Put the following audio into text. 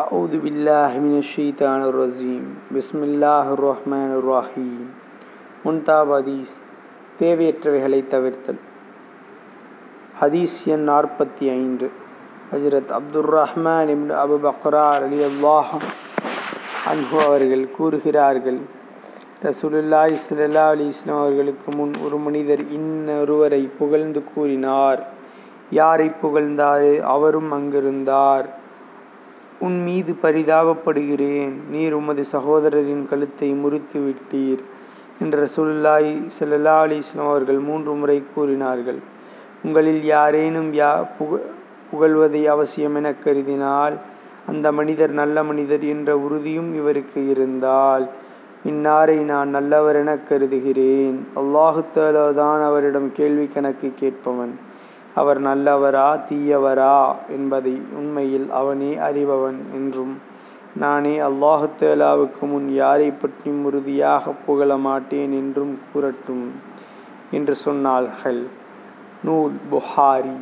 أعوذ بالله من الشيطان الرجيم بسم الله الرحمن الرحيم முன்தாப் ஹதீஸ் தேவையற்றவைகளை தவிர்த்தல் ஹதீஸ் எண் நாற்பத்தி ஐந்து ஹஜரத் அப்துர் ரஹ்மான் இப்னு அபு பக்ரா அலி அல்லாஹ் அன்ஹு அவர்கள் கூறுகிறார்கள் ரசூலுல்லாஹி ஸல்லல்லாஹு அலைஹி வஸல்லம் அவர்களுக்கு முன் ஒரு மனிதர் இன்னொருவரை புகழ்ந்து கூறினார் யாரை புகழ்ந்தாரு அவரும் அங்கிருந்தார் உன் மீது பரிதாபப்படுகிறேன். நீர் உமது சகோதரரின் கழுத்தை முறித்து விட்டீர் என்ற சொல்லாய் ஸல்லல்லாஹு அலிஸ்லாம் அவர்கள் மூன்று முறை கூறினார்கள். உங்களில் யாரேனும் யா புக புகழ்வதை அவசியம் என கருதினால் அந்த மனிதர் நல்ல மனிதர் என்ற உறுதியும் இவருக்கு இருந்தால் இன்னாரை நான் நல்லவர் என கருதுகிறேன். அல்லாஹு தான் அவரிடம் கேள்வி கணக்கு கேட்பவன். அவர் நல்லவரா தீயவரா என்பதை உண்மையில் அவனே அறிபவன் என்றும் நானே அல்லாஹு தேலாவுக்கு முன் யாரை பற்றியும் உறுதியாக புகழ மாட்டேன் என்றும் கூறட்டும் என்று சொன்னார்கள். நூல் புகாரி.